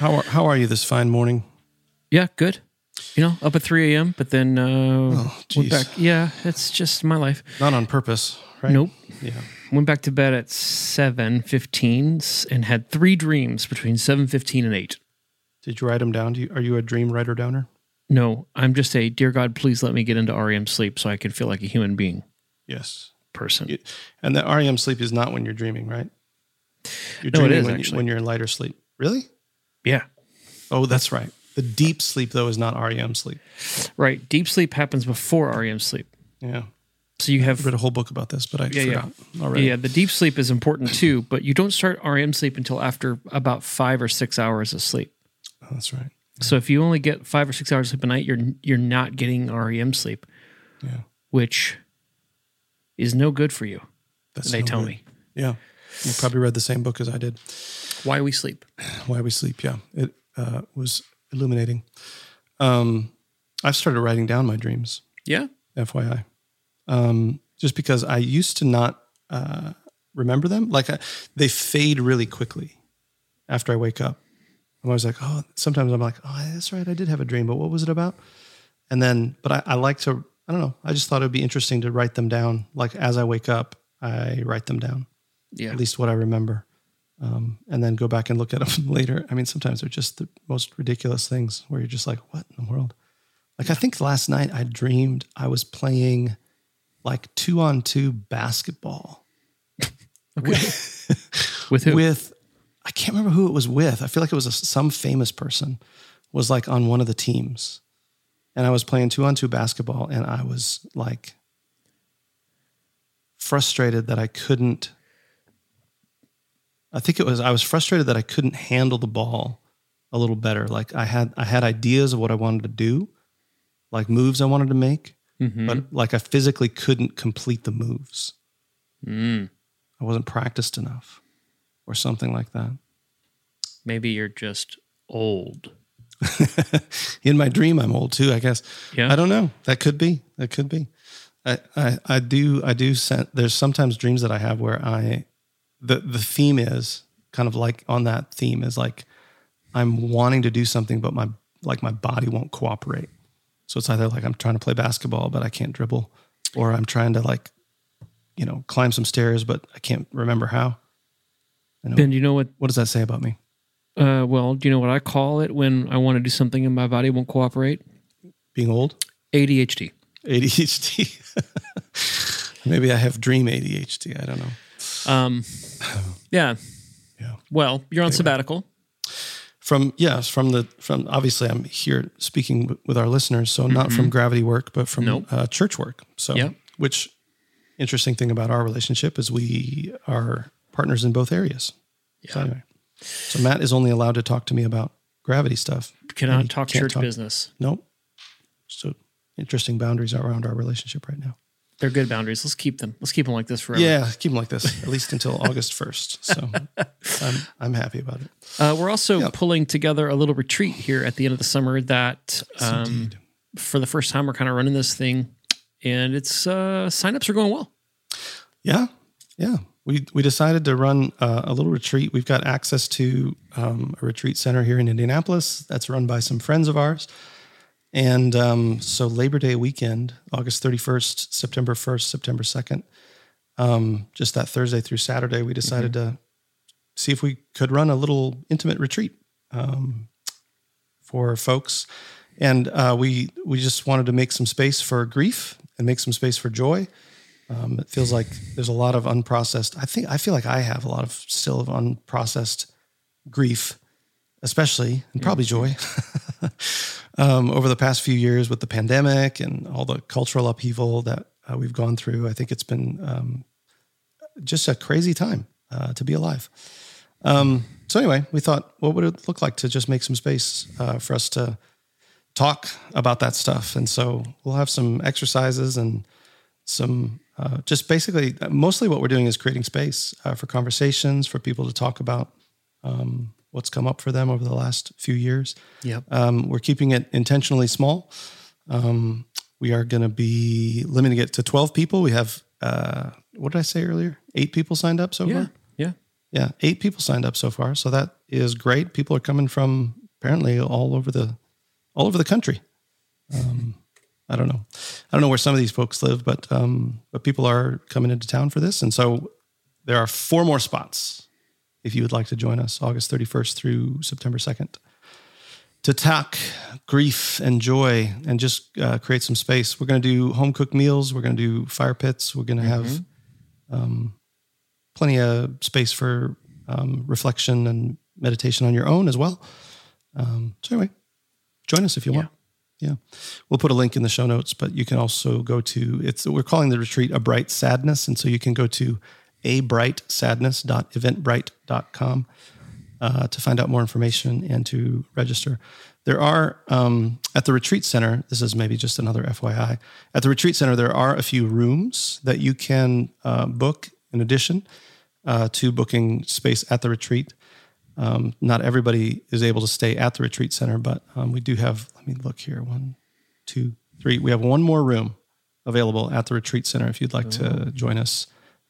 How are, how are you this fine morning? Yeah, good. You know, up at 3 a.m., but then uh, Oh, went back. Yeah, it's just my life. Not on purpose, right? Nope. Yeah. Went back to bed at 7.15 and had three dreams between 7.15 and 8. Did you write them down? Do you, are you a dream writer downer? No, I'm just a, dear God, please let me get into REM sleep so I can feel like a human being Yes. person. You- And the REM sleep is not when you're dreaming, right? You're No, it dreaming is, when, you, actually. when you're in lighter sleep. Really? Yeah. Oh, that's right. The deep sleep, though, is not REM sleep. Right. Deep sleep happens before REM sleep. Yeah. So you I have read a whole book about this, but I Yeah, yeah. forgot already. yeah, the deep sleep is important too, but you don't start REM sleep until after about five or six hours of sleep. Oh, that's right. So if you only get five or six hours of sleep a night, you're you're not getting REM sleep, Yeah. which is no good for you. That's they no tell good. me Yeah. You probably read the same book as I did. Why we sleep. Why We Sleep. Yeah. It uh, was illuminating. Um, I've started writing down my dreams, Yeah. FYI, um, just because I used to not uh, remember them. Like I, they fade really quickly after I wake up. I'm always like, oh, sometimes I'm like, oh, that's right. I did have a dream, but what was it about? And then, but I, I like to, I don't know. I just thought it would be interesting to write them down. Like as I wake up, I write them down. Yeah. at least what I remember, um, and then go back and look at them later. I mean, sometimes they're just the most ridiculous things where you're just like, what in the world? Like, I think last night I dreamed I was playing like two on two basketball with, With who? with, I can't remember who it was with. I feel like it was a, some famous person was like on one of the teams. And I was playing two on two basketball and I was like frustrated that I couldn't I think it was I was frustrated that I couldn't handle the ball a little better. Like I had I had ideas of what I wanted to do, like moves I wanted to make, Mhm. but like I physically couldn't complete the moves. Mm. I wasn't practiced enough or something like that. Maybe you're just old. In my dream I'm old too, I guess. Yeah. I don't know. That could be. That could be. I, I, I do I do sen- there's sometimes dreams that I have where I the the theme is kind of like on that theme is like I'm wanting to do something but my like my body won't cooperate. So it's either like I'm trying to play basketball but I can't dribble or I'm trying to like you know climb some stairs but I can't remember how. I know. Ben, do you know what? what does that say about me? Uh, well, do you know what I call it when I want to do something and my body won't cooperate? Being old? ADHD. ADHD. Maybe I have dream ADHD. I don't know. Um, yeah. Yeah. Well, you're on sabbatical. from yes from the from obviously i'm here speaking w- with our listeners so not from gravity work but from Nope. uh, church work so Yep. which interesting thing about our relationship is we are partners in both areas so anyway so matt is only allowed to talk to me about gravity stuff Cannot talk church business. nope so interesting boundaries around our relationship right now They're good boundaries. Let's keep them. Let's keep them like this forever. yeah keep them like this at least until august 1st so i'm i'm happy about it Uh, we're also Yep. pulling together a little retreat here at the end of the summer that um, for the first time we're kind of running this thing and it's uh, signups are going well. Yeah, yeah. We we decided to run uh, a little retreat. We've got access to um, a retreat center here in Indianapolis that's run by some friends of ours, and um, so Labor Day weekend, August thirty first, September first, September second, um, just that Thursday through Saturday, we decided to see if we could run a little intimate retreat um, for folks, and uh, we we just wanted to make some space for grief and make some space for joy. Um, it feels like there's a lot of unprocessed. I think I feel like I have a lot of still of unprocessed grief, especially and probably joy um, over the past few years with the pandemic and all the cultural upheaval that uh, we've gone through. I think it's been um, just a crazy time uh, to be alive. Um, so anyway, we thought, what would it look like to just make some space uh, for us to talk about that stuff? And so we'll have some exercises and some uh, just basically, mostly what we're doing is creating space uh, for conversations for people to talk about um, what's come up for them over the last few years. Yep. Um, we're keeping it intentionally small. Um, we are going to be limiting it to 12 people. We have, uh, what did I say earlier? Eight people signed up so Yeah. far. Yeah. Yeah, eight people signed up so far. So that is great. People are coming from apparently all over the all over the country. Um, I don't know. I don't know where some of these folks live, but um, but people are coming into town for this, and so there are four more spots if you would like to join us, August thirty first through September second, to talk grief and joy and just uh, create some space. We're going to do home cooked meals. We're going to do fire pits. We're going to have um, plenty of space for um, reflection and meditation on your own as well. Um, so anyway, join us if you want. Yeah, we'll put a link in the show notes, but you can also go to it's. We're calling the retreat a bright sadness, and so you can go to abrightsadness.eventbrite.com uh, to find out more information and to register. There are um, at the retreat center. This is maybe just another FYI. At the retreat center, there are a few rooms that you can uh, book in addition uh, to booking space at the retreat. Um, not everybody is able to stay at the retreat center, but um, we do have. Let me look here. One, two, three. We have one more room available at the retreat center if you'd like to join us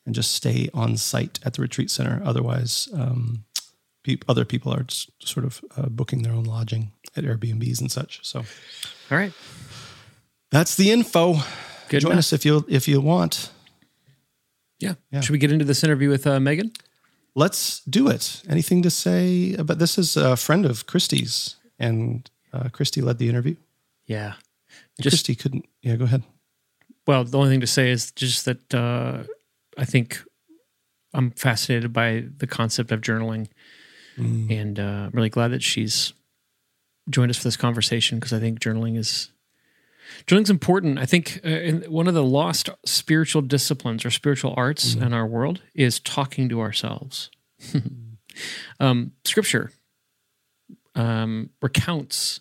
and just stay on site at the retreat center. Otherwise, um, peop other people are just sort of uh, booking their own lodging at Airbnbs and such. So All right. that's the info. Good Join enough. us if you if you want. Yeah. Yeah. Should we get into this interview with uh, Megan? Let's do it. Anything to say about this? Is a friend of Christy's, and uh, Christy led the interview. Yeah. Just- Christy couldn't. Yeah, go ahead. Well, the only thing to say is just that uh, I think I'm fascinated by the concept of journaling, and uh, I'm really glad that she's joined us for this conversation because I think journaling is journaling's important. I think uh, in one of the lost spiritual disciplines or spiritual arts in our world is talking to ourselves. um, scripture um, recounts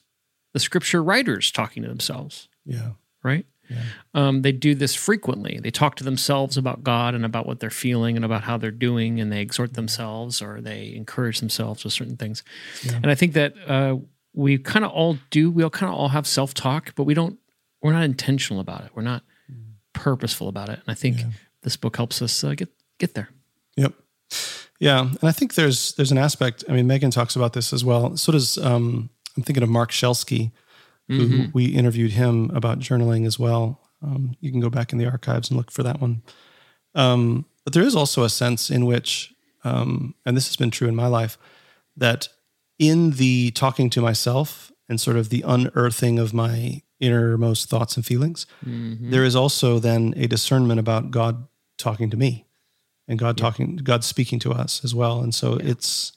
the scripture writers talking to themselves Yeah. right? Yeah. Um, they do this frequently. They talk to themselves about God and about what they're feeling and about how they're doing, and they exhort themselves or they encourage themselves with certain things. And I think that uh, we kind of all do. We all kind of all have self talk, but we don't. We're not intentional about it. We're not purposeful about it. And I think this book helps us uh, get get there. Yep. Yeah, and I think there's there's an aspect. I mean, Megan talks about this as well. So does um, I'm thinking of Mark Shelsky, who we interviewed him about journaling as well. Um, you can go back in the archives and look for that one. Um, but there is also a sense in which, um, and this has been true in my life, that in the talking to myself and sort of the unearthing of my innermost thoughts and feelings, there is also then a discernment about God talking to me and God talking, God speaking to us as well. And so it's,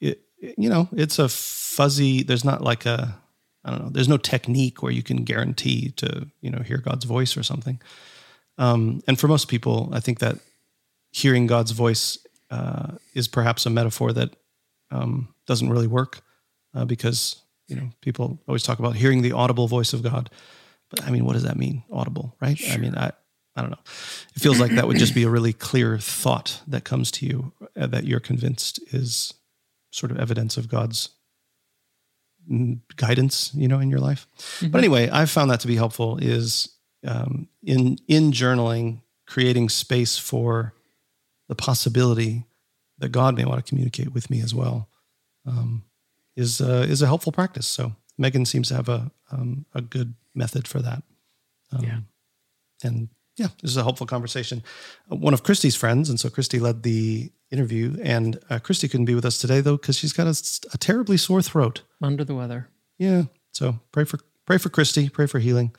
it, you know, it's a fuzzy, there's not like a, I don't know, there's no technique where you can guarantee to, you know, hear God's voice or something. Um, and for most people, I think that hearing God's voice uh, is perhaps a metaphor that um, doesn't really work uh, because, you know, people always talk about hearing the audible voice of God. But I mean, what does that mean? Audible, right? I mean, I, I don't know. It feels like that would just be a really clear thought that comes to you uh, that you're convinced is sort of evidence of God's guidance, you know, in your life. But anyway, I've found that to be helpful is um, in in journaling, creating space for the possibility that God may want to communicate with me as well um, is uh, is a helpful practice. So Megan seems to have a um, a good method for that. Um, Yeah. and yeah, this is a helpful conversation. Uh, one of Christy's friends, and so Christy led the interview, and uh, Christy couldn't be with us today though because she's got a terribly sore throat. Under the weather. Yeah, so pray for pray for Christy, pray for healing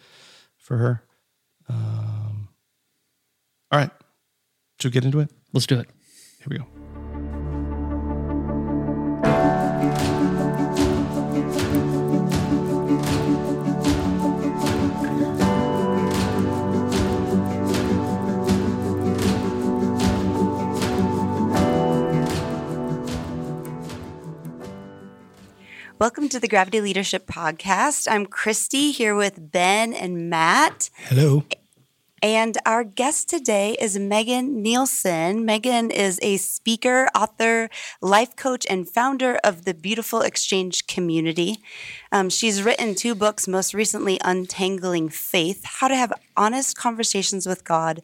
for her. Um, all right, should we get into it? Let's do it. Here we go. Welcome to the Gravity Leadership Podcast. I'm Christy here with Ben and Matt. Hello. And our guest today is Megan Nilsen. Megan is a speaker, author, life coach, and founder of the Beautiful Exchange community. Um, she's written two books, most recently, Untangling Faith How to Have Honest Conversations with God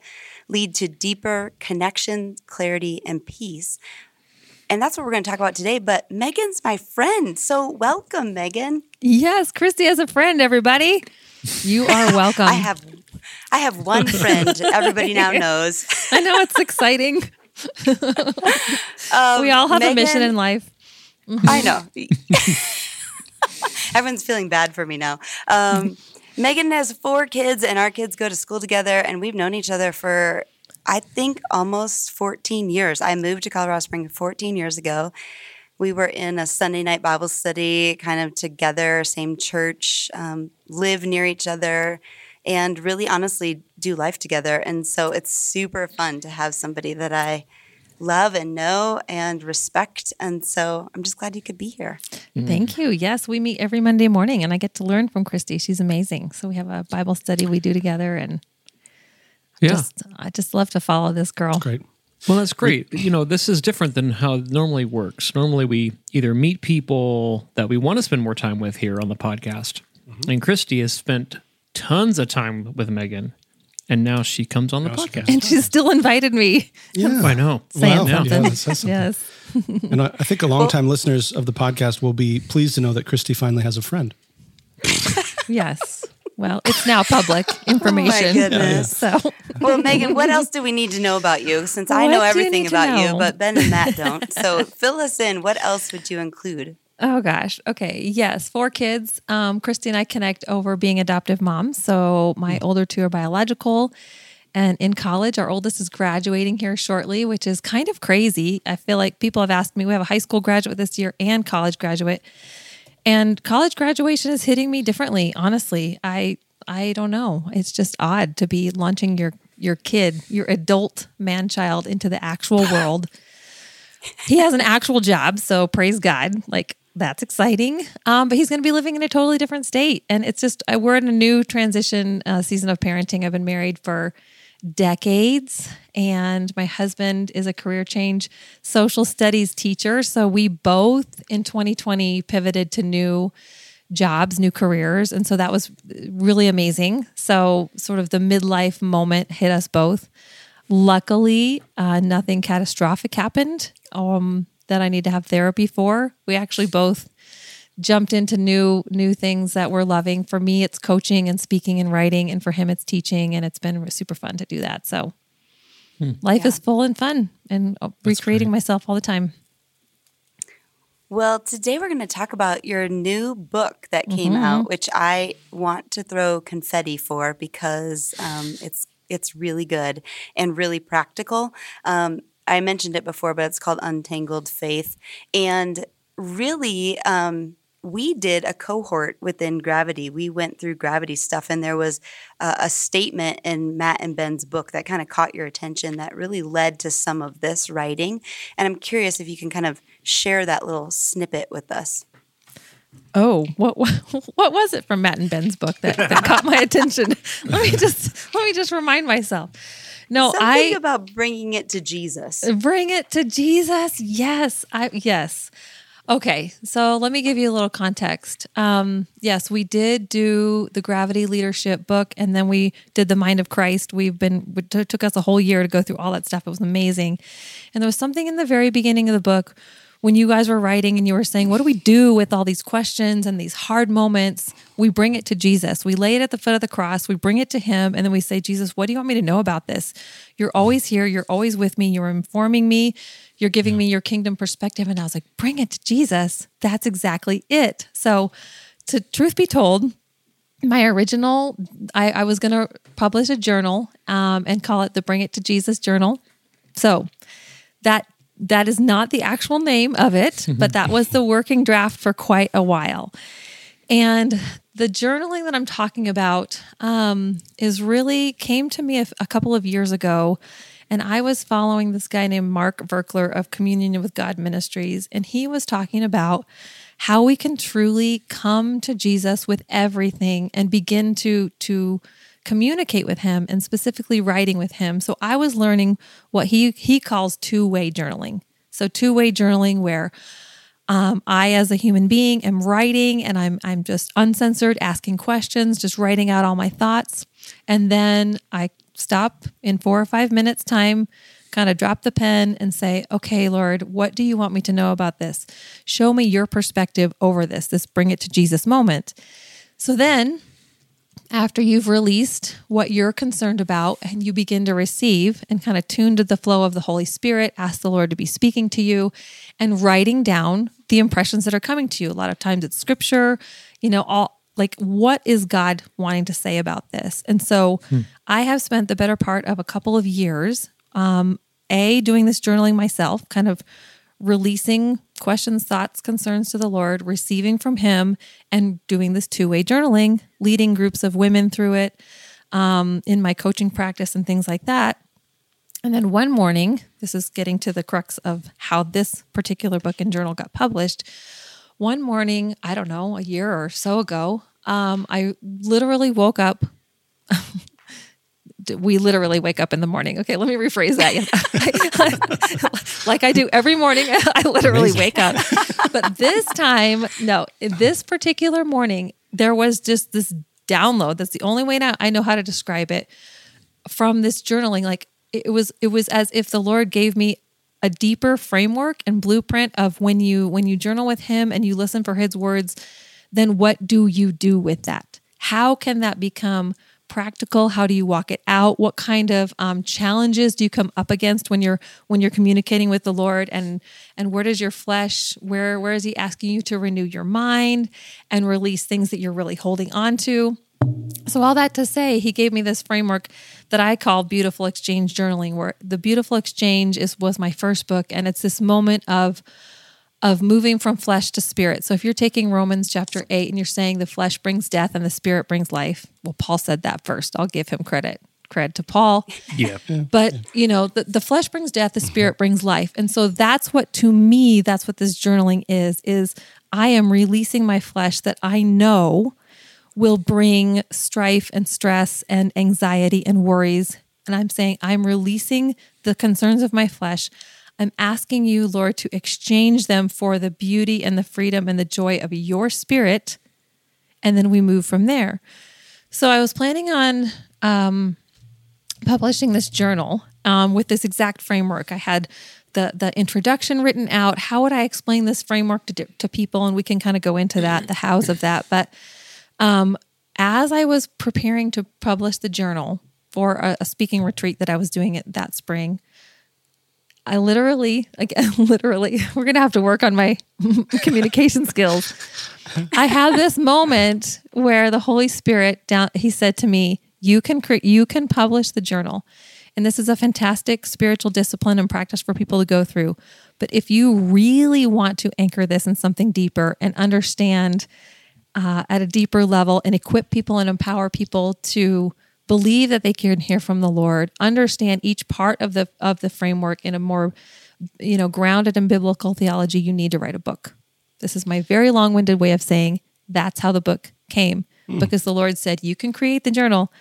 Lead to Deeper Connection, Clarity, and Peace. And that's what we're going to talk about today. But Megan's my friend. So welcome, Megan. Yes, Christy has a friend, everybody. You are welcome. I have I have one friend everybody now knows. I know it's exciting. Um, we all have a mission in life. I know. Everyone's feeling bad for me now. Um, Megan has four kids, and our kids go to school together, and we've known each other for, I think, almost 14 years. I moved to Colorado Springs 14 years ago. We were in a Sunday night Bible study, kind of together, same church, um, live near each other, and really honestly do life together. And so it's super fun to have somebody that I love and know and respect. And so I'm just glad you could be here. Thank you. Yes, we meet every Monday morning and I get to learn from Christy. She's amazing. So we have a Bible study we do together and Yeah. just I just love to follow this girl. Great. well, that's great. You know, this is different than how it normally works. Normally, we either meet people that we want to spend more time with here on the podcast. Mm-hmm. And Christy has spent tons of time with Megan, and now she comes on the Now she podcast. And she's still invited me. Yeah. I know. Saying Wow. Yeah, something. that something. Yes. And I, I think a long longtime listeners of the podcast will be pleased to know that Christy finally has a friend. Yes. Well, it's now public information. oh my goodness. So Well, Megan, what else do we need to know about you? Since I know What do you everything need to about you, but Ben and Matt don't. So fill us in. What else would you include? Oh gosh. Okay. Yes. Four kids. Um, Christy and I connect over being adoptive moms. So my older two are biological and in college. Our oldest is graduating here shortly, which is kind of crazy. I feel like people have asked me, we have a high school graduate this year and college graduate. And college graduation is hitting me differently, honestly. I I don't know. It's just odd to be launching your your kid, your adult man child into the actual world he has an actual job, so praise God. Like that's exciting. Um, but he's going to be living in a totally different state, and it's just uh, we're in a new transition uh, season of parenting. I've been married for decades, and my husband is a career change social studies teacher. So we both in 2020 pivoted to new jobs, new careers, and so that was really amazing. So sort of the midlife moment hit us both. Luckily, uh, nothing catastrophic happened um, that I need to have therapy for. We actually both jumped into new new things that we're loving. For me, it's coaching and speaking and writing, and for him, it's teaching, and it's been super fun to do that. So, life is full and fun, and uh, recreating myself all the time. Well, today we're going to talk about your new book that came out, which I want to throw confetti for because um, it's it's really good and really practical. Um, I mentioned it before, but it's called Untangled Faith, and really. Um, we did a cohort within Gravity. We went through Gravity stuff, and there was uh, a statement in Matt and Ben's book that kind of caught your attention that really led to some of this writing. And I'm curious if you can kind of share that little snippet with us. Oh, what what, was it from Matt and Ben's book that, that caught my attention? Let me just let me just remind myself. No, Something I about bringing it to Jesus. Bring it to Jesus. Yes. I yes. Okay, so let me give you a little context. Um, yes, we did do the Gravity Leadership book, and then we did the Mind of Christ. We've been it took- took us a whole year to go through all that stuff. It was amazing, and there was something in the very beginning of the book when you guys were writing and you were saying, "What do we do with all these questions and these hard moments?" We bring it to Jesus. We lay it at the foot of the cross. We bring it to Him, and then we say, "Jesus, what do you want me to know about this? You're always here. You're always with me. You're informing me." You're giving me your kingdom perspective. And I was like, bring it to Jesus. That's exactly it. So, to truth be told, my original, I, I was going to publish a journal um, and call it the Bring It to Jesus Journal. So, that that is not the actual name of it, but that was the working draft for quite a while. And the journaling that I'm talking about um, is really came to me a, a couple of years ago And I was following this guy named Mark Virkler of Communion with God Ministries, and he was talking about how we can truly come to Jesus with everything and begin to to communicate with him and specifically writing with him. So I was learning what he he calls two-way journaling. So two-way journaling where um, I, as a human being, am writing and I'm I'm just uncensored, asking questions, just writing out all my thoughts, and then I stop in four or five minutes time, kind of drop the pen and say, "Okay, Lord, what do you want me to know about this? Show me your perspective over this. This bring it to Jesus moment." So then after you've released what you're concerned about and you begin to receive and kind of tune to the flow of the Holy Spirit, ask the Lord to be speaking to you and writing down the impressions that are coming to you. A lot of times it's scripture, you know, all like what is God wanting to say about this? And so hmm. I have spent the better part of a couple of years, um, A, doing this journaling myself, kind of releasing questions, thoughts, concerns to the Lord, receiving from Him, and doing this two way journaling, leading groups of women through it um, in my coaching practice and things like that. And then one morning, this is getting to the crux of how this particular book and journal got published. One morning, I don't know, a year or so ago, um, I literally woke up we literally wake up in the morning. Okay, let me rephrase that. like I do every morning, I literally Amazing. wake up. But this time, no, this particular morning, there was just this download. That's the only way now I know how to describe it from this journaling. Like it was, it was as if the Lord gave me a deeper framework and blueprint of when you when you journal with Him and you listen for His words. Then what do you do with that? How can that become practical? How do you walk it out? What kind of um, challenges do you come up against when you're when you're communicating with the lord? And and where does your flesh where where is he asking you to renew your mind and release things that you're really holding on to? So all that to say he gave me this framework that i call beautiful exchange journaling where the beautiful exchange is was my first book and it's this moment of of moving from flesh to spirit. So if you're taking Romans chapter 8 and you're saying the flesh brings death and the spirit brings life, well, Paul said that first. I'll give him credit. Credit to Paul. Yeah. But, you know, the, the flesh brings death, the mm-hmm. spirit brings life. And so that's what, to me, that's what this journaling is, is I am releasing my flesh that I know will bring strife and stress and anxiety and worries. And I'm saying I'm releasing the concerns of my flesh. I'm asking you, Lord, to exchange them for the beauty and the freedom and the joy of your spirit. And then we move from there. So I was planning on um, publishing this journal um, with this exact framework. I had the the introduction written out. How would I explain this framework to, to people? And we can kind of go into that, the hows of that. But um, as I was preparing to publish the journal for a, a speaking retreat that I was doing it that spring, I literally, again, literally, we're going to have to work on my communication skills. I had this moment where the Holy Spirit down he said to me, "You can cre- you can publish the journal." And this is a fantastic spiritual discipline and practice for people to go through. But if you really want to anchor this in something deeper and understand uh, at a deeper level and equip people and empower people to believe that they can hear from the Lord, understand each part of the of the framework in a more you know grounded in biblical theology, you need to write a book. This is my very long-winded way of saying that's how the book came mm. because the Lord said you can create the journal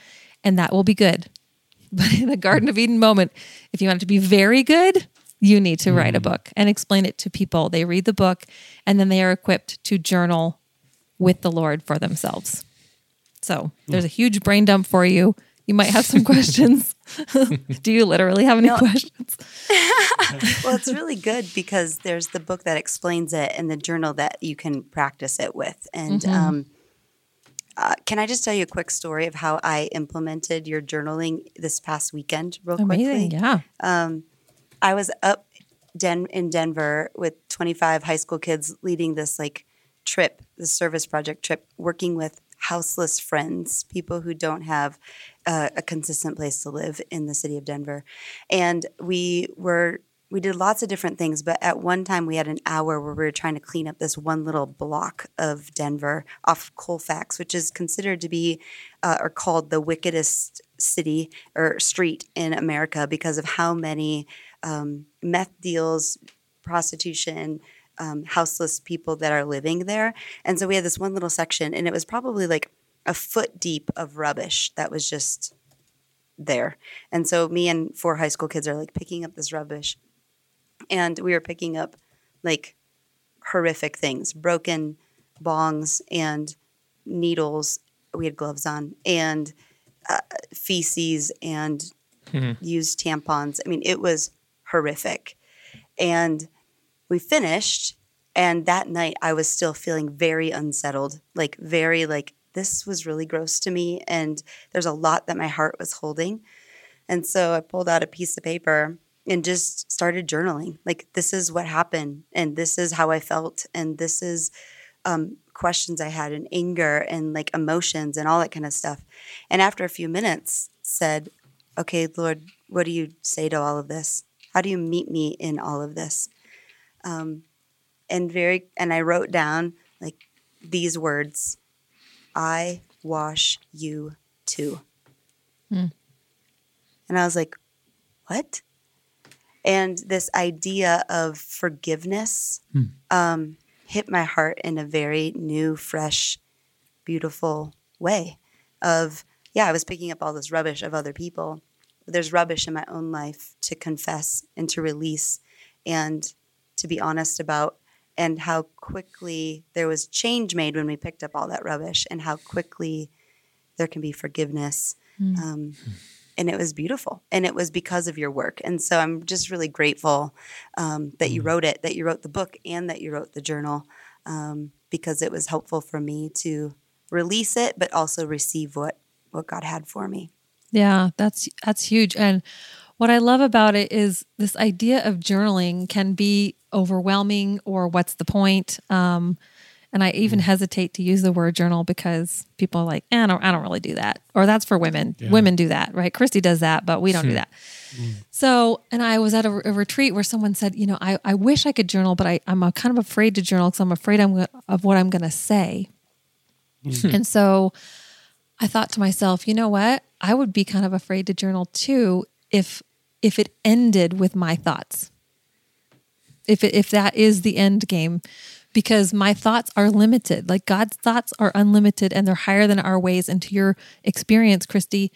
and that will be good. But in the Garden of Eden moment, if you want it to be very good, you need to mm. write a hmm. book and explain it to people. They read the book and then they are equipped to journal with the Lord for themselves. So there's a huge brain dump for you. You might have some questions. Do you literally have any no. questions? well, it's really good because there's the book that explains it and the journal that you can practice it with. And mm-hmm. um, uh, can I just tell you a quick story of how I implemented your journaling this past weekend, real Amazing, quickly? Yeah. Um, I was up Den- in Denver with 25 high school kids leading this like trip, this service project trip, working with houseless friends, people who don't have uh, a consistent place to live in the city of Denver. And we were we did lots of different things, but at one time we had an hour where we were trying to clean up this one little block of Denver off Colfax, which is considered to be uh, or called the wickedest city or street in America because of how many um, meth deals, prostitution, um, houseless people that are living there. And so we had this one little section, and it was probably like a foot deep of rubbish that was just there. And so me and four high school kids are like picking up this rubbish, and we were picking up like horrific things broken bongs and needles. We had gloves on and uh, feces and used tampons. I mean, it was horrific. And we finished, and that night I was still feeling very unsettled, like very like this was really gross to me, and there's a lot that my heart was holding. And so I pulled out a piece of paper and just started journaling. Like, this is what happened, and this is how I felt, and this is um, questions I had, and anger, and like emotions, and all that kind of stuff. And after a few minutes, said, "Okay, Lord, what do you say to all of this? How do you meet me in all of this?" Um, and very, and I wrote down like these words: "I wash you too." And I was like, what? And this idea of forgiveness um, hit my heart in a very new, fresh, beautiful way. Of, yeah, I was picking up all this rubbish of other people. There's rubbish in my own life to confess and to release and to be honest about. And how quickly there was change made when we picked up all that rubbish, and how quickly there can be forgiveness. Um, and it was beautiful and it was because of your work and so i'm just really grateful um, that you wrote it that you wrote the book and that you wrote the journal um, because it was helpful for me to release it but also receive what what god had for me Yeah, that's that's huge. And what I love about it is this idea of journaling can be overwhelming or what's the point? Um, and I even hesitate to use the word journal because people are like, eh, I don't, I don't really do that, or that's for women. Women do that, right? Christy does that, but we don't do that. So, and I was at a, a retreat where someone said, you know, I, I wish I could journal, but I, I'm kind of afraid to journal because I'm afraid I'm of what I'm going to say. And so I thought to myself, you know what? I would be kind of afraid to journal too if if it ended with my thoughts. If if that is the end game because my thoughts are limited. Like God's thoughts are unlimited and they're higher than our ways and to your experience, Christy,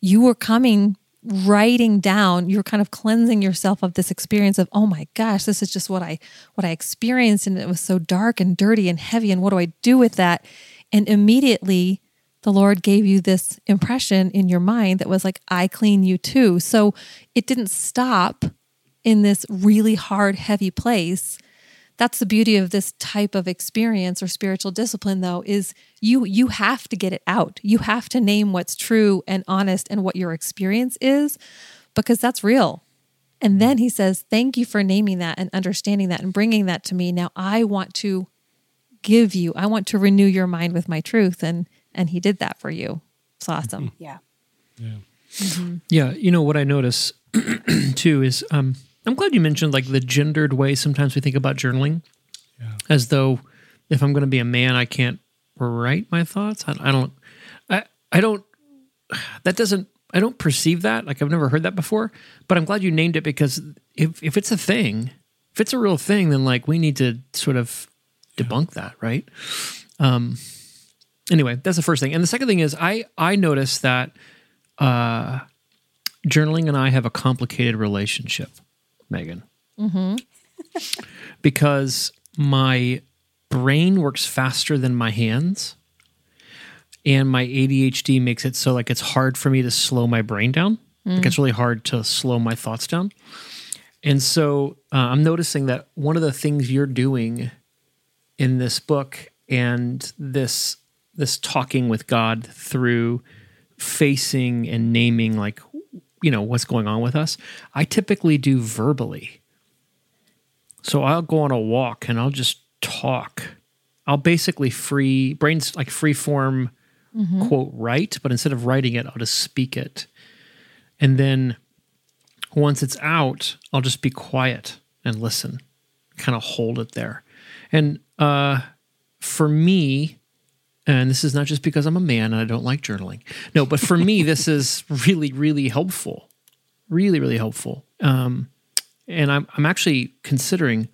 you were coming writing down you're kind of cleansing yourself of this experience of oh my gosh this is just what i what i experienced and it was so dark and dirty and heavy and what do i do with that and immediately the Lord gave you this impression in your mind that was like, I clean you too. So it didn't stop in this really hard, heavy place. That's the beauty of this type of experience or spiritual discipline though is you you have to get it out. You have to name what's true and honest and what your experience is because that's real. And then he says, "Thank you for naming that and understanding that and bringing that to me. Now I want to give you. I want to renew your mind with my truth and and he did that for you. It's awesome. yeah Yeah, you know what I notice too is um, I'm glad you mentioned like the gendered way. Sometimes we think about journaling as though if I'm going to be a man, I can't write my thoughts. I, I don't. I I don't. That doesn't. I don't perceive that. Like I've never heard that before. But I'm glad you named it because if if it's a thing, if it's a real thing, then like we need to sort of debunk that, right? Um. Anyway, that's the first thing, and the second thing is I I noticed that uh, journaling and I have a complicated relationship, Megan. because my brain works faster than my hands, and my ADHD makes it so like it's hard for me to slow my brain down. Like it's really hard to slow my thoughts down. And so uh, I'm noticing that one of the things you're doing in this book and this this talking with God through facing and naming like you know what's going on with us i typically do verbally. So i'll go on a walk and i'll just talk. I'll basically free brains like free form quote write but instead of writing it i'll just speak it. And then once it's out i'll just be quiet and listen kind of hold it there. And uh for me and this is not just because I'm a man and I don't like journaling. No, but for me, this is really, really helpful. Really, really helpful. Um, and I'm I'm actually considering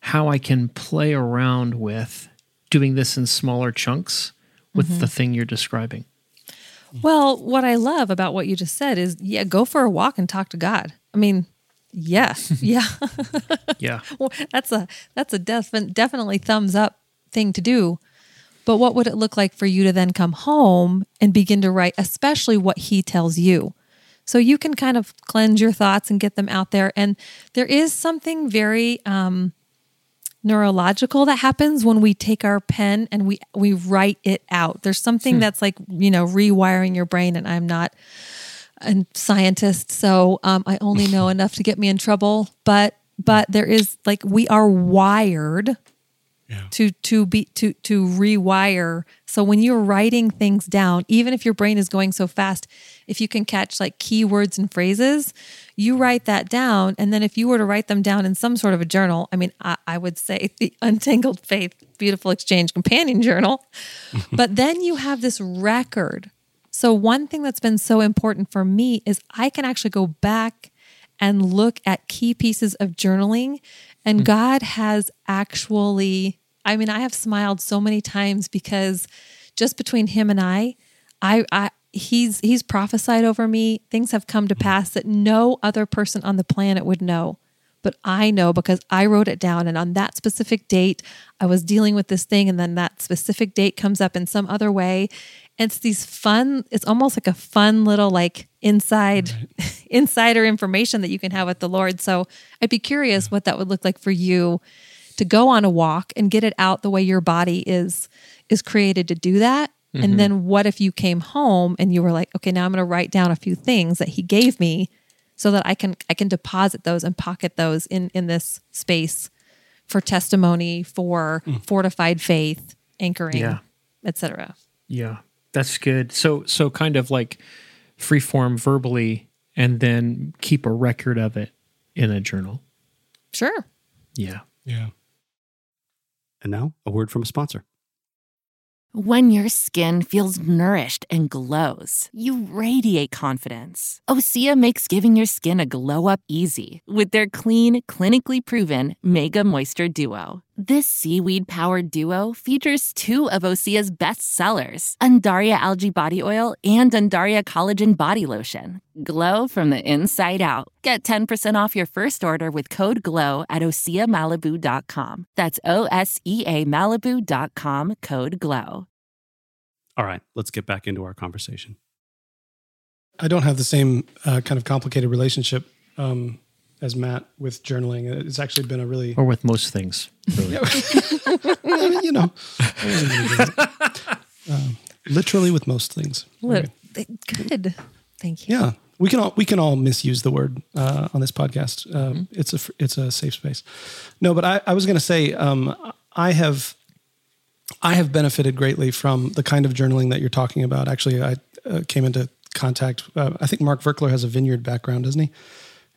how I can play around with doing this in smaller chunks with the thing you're describing. Well, what I love about what you just said is, yeah, go for a walk and talk to God. I mean, yeah, yeah. Yeah. well, that's a that's a definite definitely thumbs up thing to do. But what would it look like for you to then come home and begin to write, especially what he tells you? So you can kind of cleanse your thoughts and get them out there. And there is something very um, neurological that happens when we take our pen and we we write it out. There's something that's like you know rewiring your brain, and I'm not a scientist, so um, I only know enough to get me in trouble. But but there is like we are wired to to be to to rewire. So when you're writing things down, even if your brain is going so fast, if you can catch like keywords and phrases, you write that down. And then if you were to write them down in some sort of a journal, I mean, I, I would say the Untangled Faith Beautiful Exchange Companion Journal. but then you have this record. So one thing that's been so important for me is I can actually go back and look at key pieces of journaling. And hmm. God has actually, I mean, I have smiled so many times because just between him and I, I, I, he's he's prophesied over me. Things have come to hmm. pass that no other person on the planet would know but i know because i wrote it down. And on that specific date i was dealing with this thing. And then that specific date comes up in some other way it's these fun it's almost like a fun little like inside insider information that you can have with the lord. So i'd be curious what that would look like for you to go on a walk and get it out the way your body is is created to do that. And mm-hmm. then what if you came home and you were like okay now i'm going to write down a few things that he gave me so that i can i can deposit those and pocket those in in this space for testimony for mm. fortified faith anchoring Yeah. etc Yeah, that's good. So so kind of like freeform verbally and then keep a record of it in a journal. sure Yeah. Yeah. And now, a word from a sponsor. When your skin feels nourished and glows, you radiate confidence. Osea makes giving your skin a glow up easy with their clean, clinically proven Mega Moisture Duo. This seaweed powered duo features two of Osea's best sellers, Undaria Algae Body Oil and Undaria Collagen Body Lotion. Glow from the inside out. Get 10% off your first order with code GLOW at OseaMalibu.com. That's O S E A Malibu.com code GLOW. All right, let's get back into our conversation. I don't have the same uh, kind of complicated relationship um, as Matt with journaling. It's actually been a really, Or with most things. Really. You know, I wasn't gonna do that. Um, literally with most things. Lit- good thank you Yeah, we can all we can all misuse the word uh, on this podcast. Um, It's a it's a safe space. No, but I, I was going to say um, I have I have benefited greatly from the kind of journaling that you're talking about. Actually, I uh, came into contact. Uh, I think Mark Virkler has a vineyard background, doesn't he?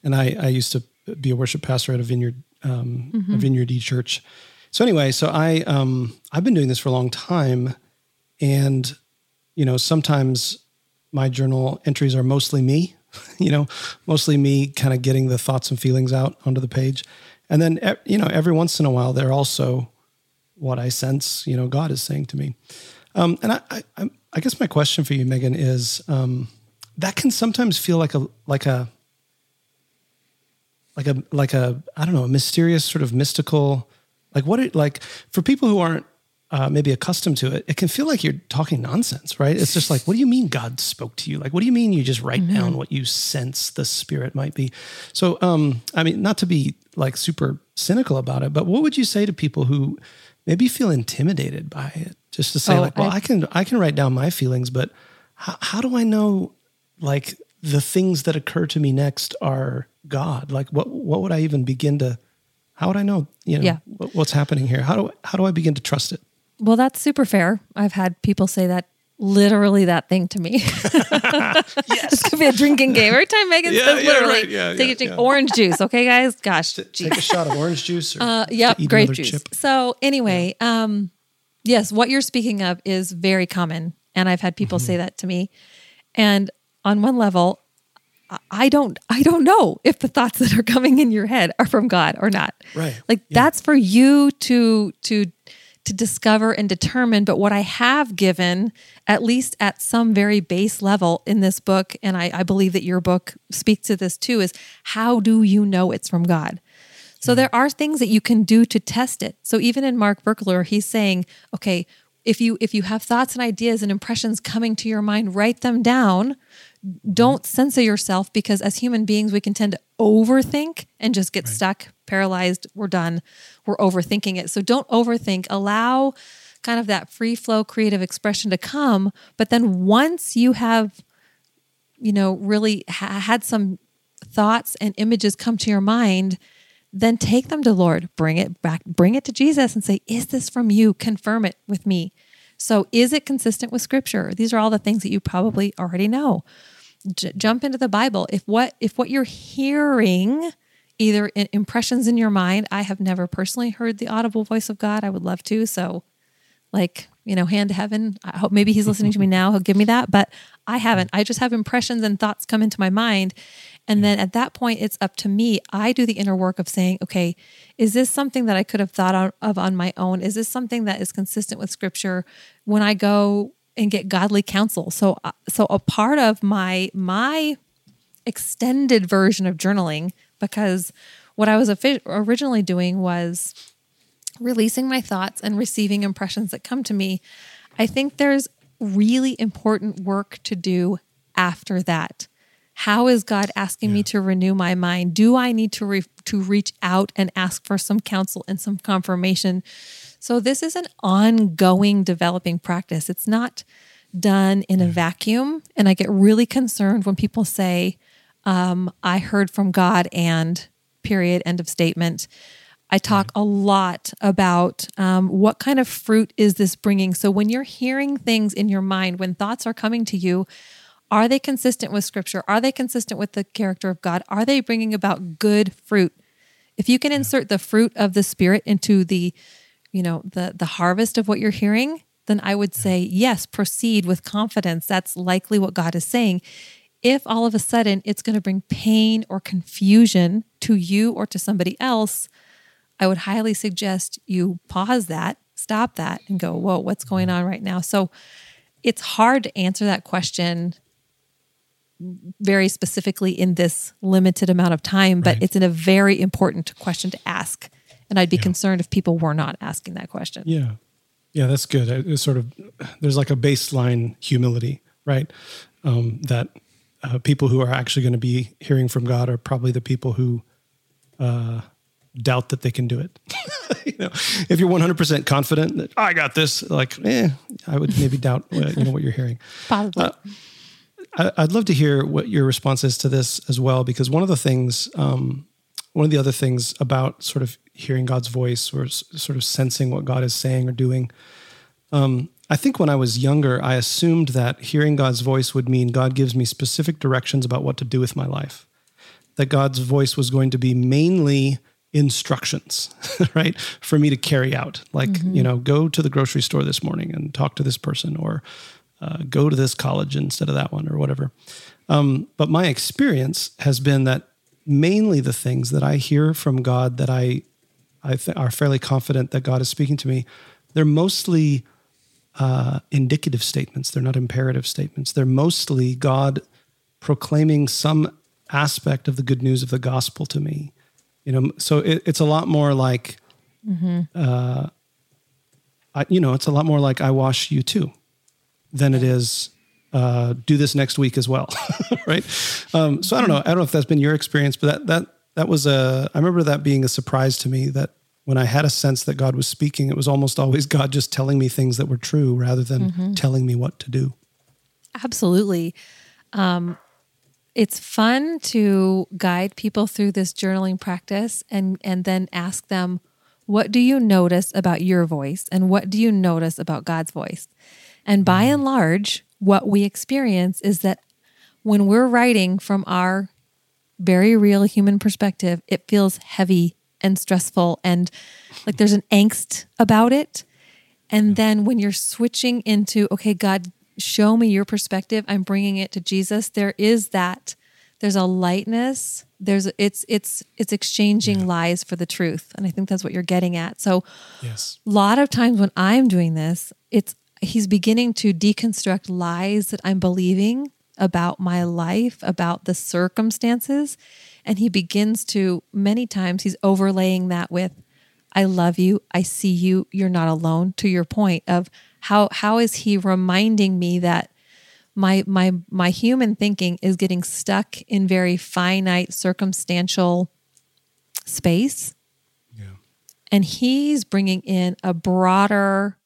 And I I used to be a worship pastor at a vineyard um, a vineyardy church. So anyway, so I um, I've been doing this for a long time, and you know sometimes my journal entries are mostly me, you know, mostly me kind of getting the thoughts and feelings out onto the page. And then, you know, every once in a while, they're also what I sense, you know, God is saying to me. Um, and I, I, I- I guess my question for you, Megan, is um, that can sometimes feel like a, like a, like a, like a, I don't know, a mysterious sort of mystical, like what it, like for people who aren't uh, maybe accustomed to it, it can feel like you're talking nonsense, right? It's just like, what do you mean God spoke to you? Like, what do you mean you just write down what you sense the spirit might be? So, um, I mean, not to be like super cynical about it, but what would you say to people who maybe feel intimidated by it? Just to say, Oh, like, well, I- I, can I can write down my feelings, but how, how do I know like the things that occur to me next are God? Like, what what would I even begin to? How would I know? You know, Yeah. what, what's happening here? How do how do I begin to trust it? Well, that's super fair. I've had people say that literally that thing to me. this could be a drinking game. Every time Megan Yeah, says yeah, literally, right. Yeah, take yeah, a drink yeah. orange juice. Okay, guys? Gosh, Take a shot of orange juice. Or Uh, yep, grape juice. chip. So anyway, um, Yes, what you're speaking of is very common. And I've had people say that to me. And on one level, I- I don't I don't know if the thoughts that are coming in your head are from God or not. Right. Like that's for you to to to discover and determine. But what I have given, at least at some very base level in this book, and I, I believe that your book speaks to this too, is how do you know it's from God? So mm-hmm. there are things that you can do to test it. So even in Mark Virkler, he's saying, okay, if you if you have thoughts and ideas and impressions coming to your mind, write them down. Don't censor yourself because as human beings, we can tend to overthink and just get stuck, paralyzed. We're done. We're overthinking it. So don't overthink. Allow kind of that free flow creative expression to come. But then once you have you know, really ha- had some thoughts and images come to your mind, then take them to Lord, bring it back, bring it to Jesus and say, Is this from you? Confirm it with me. So, is it consistent with scripture? These are all the things that you probably already know. J- jump into the Bible. If what if what you're hearing, either in impressions in your mind, I have never personally heard the audible voice of God. I would love to. So, like you know hand to heaven i hope maybe he's listening to me now he'll give me that but i haven't i just have impressions and thoughts come into my mind and then at that point it's up to me. I do the inner work of saying okay is this something that i could have thought of on my own? Is this something that is consistent with scripture when i go and get godly counsel? So uh, so a part of my my extended version of journaling because what i was originally doing was releasing my thoughts and receiving impressions that come to me, I think there's really important work to do after that. How is God asking me to renew my mind? Do I need to re- to reach out and ask for some counsel and some confirmation? So this is an ongoing developing practice. It's not done in a vacuum, and I get really concerned when people say, um, "I heard from God," and period, end of statement. I talk a lot about um, what kind of fruit is this bringing. So when you're hearing things in your mind, when thoughts are coming to you, are they consistent with Scripture? Are they consistent with the character of God? Are they bringing about good fruit? If you can insert the fruit of the Spirit into the, you know, the the harvest of what you're hearing, then I would say yes, proceed with confidence. That's likely what God is saying. If all of a sudden it's going to bring pain or confusion to you or to somebody else, I would highly suggest you pause that, stop that, and go, whoa, what's going on right now? So it's hard to answer that question very specifically in this limited amount of time, but Right. it's in a very important question to ask. And I'd be concerned if people were not asking that question. Yeah. Yeah, that's good. It's sort of, there's like a baseline humility, right? Um, that uh, people who are actually going to be hearing from God are probably the people who uh, doubt that they can do it. you know, if you're 100% confident that I got this, like, eh, I would maybe doubt uh, you know what you're hearing. Possibly. I'd love to hear what your response is to this as well, because one of the things, um, one of the other things about sort of hearing God's voice or sort of sensing what God is saying or doing, um, I think when I was younger, I assumed that hearing God's voice would mean God gives me specific directions about what to do with my life. That God's voice was going to be mainly instructions, right, for me to carry out. Like, you know, go to the grocery store this morning and talk to this person, or uh, go to this college instead of that one, or whatever. Um, but my experience has been that mainly the things that I hear from God that I I th- are fairly confident that God is speaking to me. They're mostly uh, indicative statements. They're not imperative statements. They're mostly God proclaiming some aspect of the good news of the gospel to me. You know, so it, it's a lot more like, uh, I, you know, it's a lot more like I wash you too, than it is uh, do this next week as well, right? Um, so I don't know. I don't know if that's been your experience, but that that that was a. I remember that being a surprise to me. That when I had a sense that God was speaking, it was almost always God just telling me things that were true rather than telling me what to do. Absolutely. Um, it's fun to guide people through this journaling practice and and then ask them, what do you notice about your voice and what do you notice about God's voice? And by mm-hmm. and large, what we experience is that when we're writing from our very real human perspective, it feels heavy and stressful and like there's an angst about it. And then when you're switching into, okay, God, show me your perspective, I'm bringing it to Jesus, there is that there's a lightness there's it's it's it's exchanging lies for the truth. And i think that's what you're getting at. So Yes. a lot of times when i'm doing this it's he's beginning to deconstruct lies that i'm believing about my life about the circumstances. And he begins to many times he's overlaying that with i love you. I see you. You're not alone. To your point of how how is he reminding me that my my my human thinking is getting stuck in very finite circumstantial space. Yeah. and he's bringing in a broader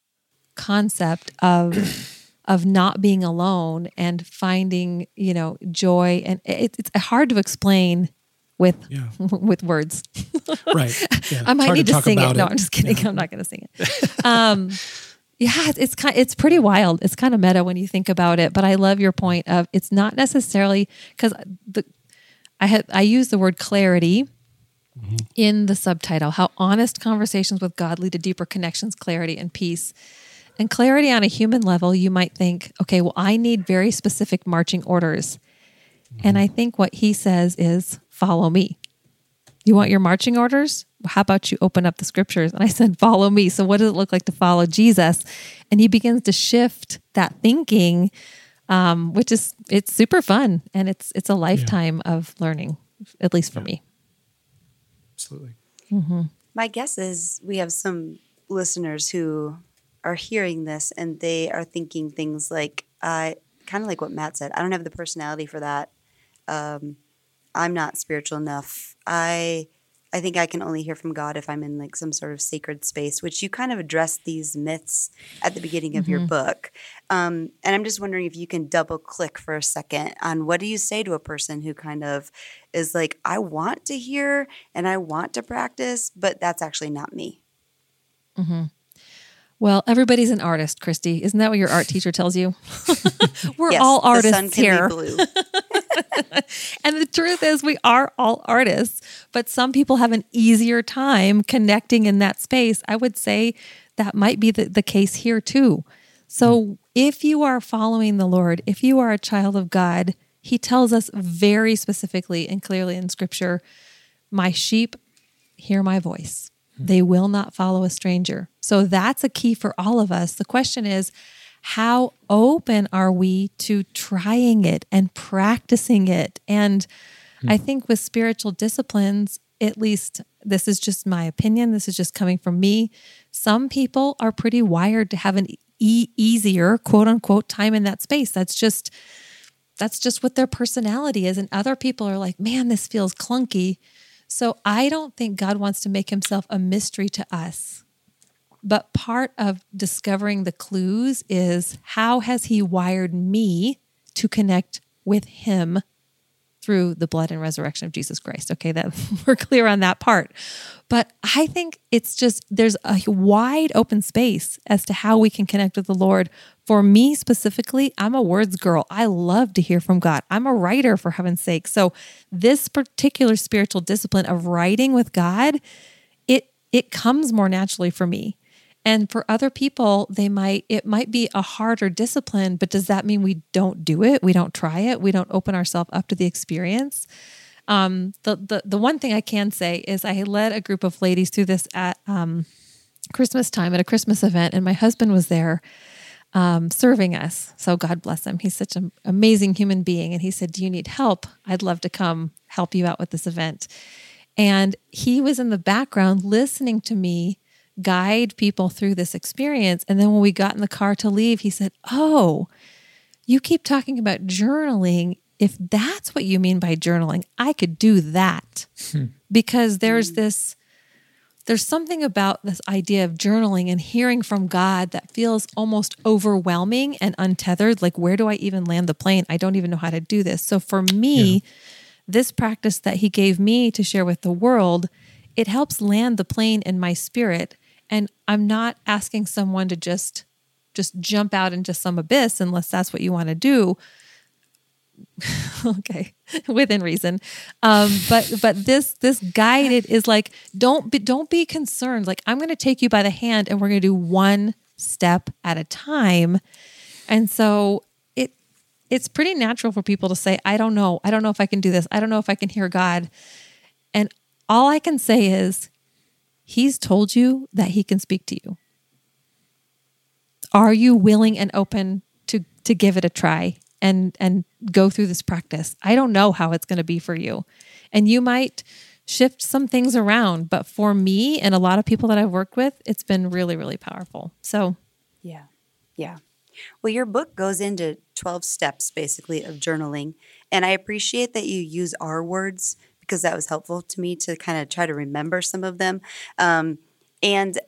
concept of of not being alone and finding you know joy and it, it's hard to explain with Yeah. with words Right. Yeah. I might need to, talk sing it. No, I'm just kidding. I'm not going to sing it. Um, yeah, it's, it's kind. It's pretty wild. It's kind of meta when you think about it. But I love your point of it's not necessarily because the I had I use the word clarity in the subtitle. How honest conversations with God lead to deeper connections, clarity, and peace. And clarity on a human level, you might think, okay, well, I need very specific marching orders. And I think what he says is, follow me. You want your marching orders? How about you open up the scriptures? And I said, follow me. So, what does it look like to follow Jesus? And he begins to shift that thinking, um, which is it's super fun and it's it's a lifetime of learning, at least for me. Absolutely. My guess is we have some listeners who are hearing this and they are thinking things like, uh, kind of like what Matt said. I don't have the personality for that. Um, I'm not spiritual enough. I I think I can only hear from God if I'm in like some sort of sacred space, which you kind of address these myths at the beginning of your book. Um, and I'm just wondering if you can double click for a second on what do you say to a person who kind of is like, I want to hear and I want to practice, but that's actually not me. Well, everybody's an artist, Christy. Isn't that what your art teacher tells you? We're Yes, all the artists sun can here. Be blue. And the truth is, we are all artists, but some people have an easier time connecting in that space. I would say that might be the, the case here too. So, hmm. if you are following the Lord, if you are a child of God, He tells us very specifically and clearly in Scripture, My sheep hear my voice. Hmm. They will not follow a stranger. So, that's a key for all of us. The question is, how open are we to trying it and practicing it? And hmm. I think with spiritual disciplines, at least this is just my opinion, this is just coming from me. Some people are pretty wired to have an e- easier, quote unquote, time in that space. That's just that's just what their personality is and other people are like, "Man, this feels clunky." So I don't think God wants to make himself a mystery to us. But part of discovering the clues is how has he wired me to connect with him through the blood and resurrection of Jesus Christ. Okay, that we're clear on that part. But I think it's just there's a wide open space as to how we can connect with the Lord. For me specifically, I'm a words girl. I love to hear from God. I'm a writer for heaven's sake. So this particular spiritual discipline of writing with God, it it comes more naturally for me. And for other people, they might it might be a harder discipline, but does that mean we don't do it? We don't try it? We don't open ourselves up to the experience? Um, the, the the one thing I can say is I led a group of ladies through this at um, Christmas time at a Christmas event, and my husband was there um, serving us. So God bless him. He's such an amazing human being, and he said, "Do you need help? I'd love to come help you out with this event." And he was in the background listening to me guide people through this experience. And then when we got in the car to leave, he said, Oh, you keep talking about journaling. If that's what you mean by journaling, I could do that. Hmm. Because there's this, there's something about this idea of journaling and hearing from God that feels almost overwhelming and untethered. Like, where do I even land the plane? I don't even know how to do this. So for me, this practice that he gave me to share with the world, it helps land the plane in my spirit. And I'm not asking someone to just just jump out into some abyss unless that's what you want to do. okay, within reason. Um, but but this this guided is like don't be don't be concerned. Like I'm going to take you by the hand and we're going to do one step at a time. And so it it's pretty natural for people to say, I don't know. I don't know if I can do this. I don't know if I can hear God. And all I can say is, He's told you that He can speak to you. Are you willing and open to to give it a try and and go through this practice? I don't know how it's going to be for you. And you might shift some things around, but for me and a lot of people that I've worked with, it's been really really powerful. So, yeah. Yeah. Well, your book goes into 12 steps basically of journaling. And I appreciate that you use our words because that was helpful to me to kind of try to remember some of them. Um, and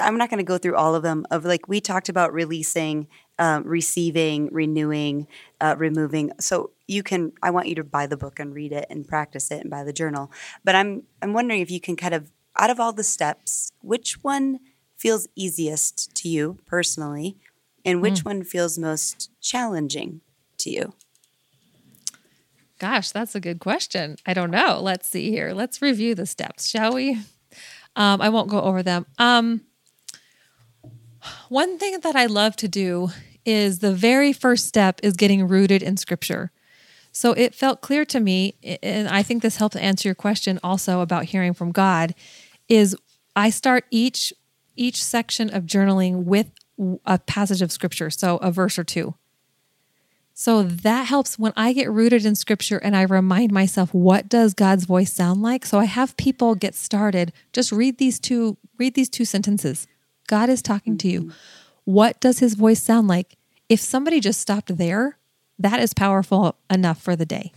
I'm not going to go through all of them. Of like we talked about releasing, um, receiving, renewing, uh, removing. So you can. I want you to buy the book and read it and practice it and buy the journal. But I'm I'm wondering if you can kind of out of all the steps, which one feels easiest to you personally, and which mm. one feels most challenging to you? Gosh, that's a good question. I don't know. Let's see here. Let's review the steps, shall we? Um, I won't go over them. Um, one thing that I love to do is the very first step is getting rooted in scripture. So it felt clear to me, and I think this helped answer your question also about hearing from God, is I start each each section of journaling with a passage of scripture, so a verse or two. So that helps when I get rooted in scripture and I remind myself what does God's voice sound like? So I have people get started, just read these two read these two sentences. God is talking to you. Mm-hmm. What does his voice sound like? If somebody just stopped there, that is powerful enough for the day.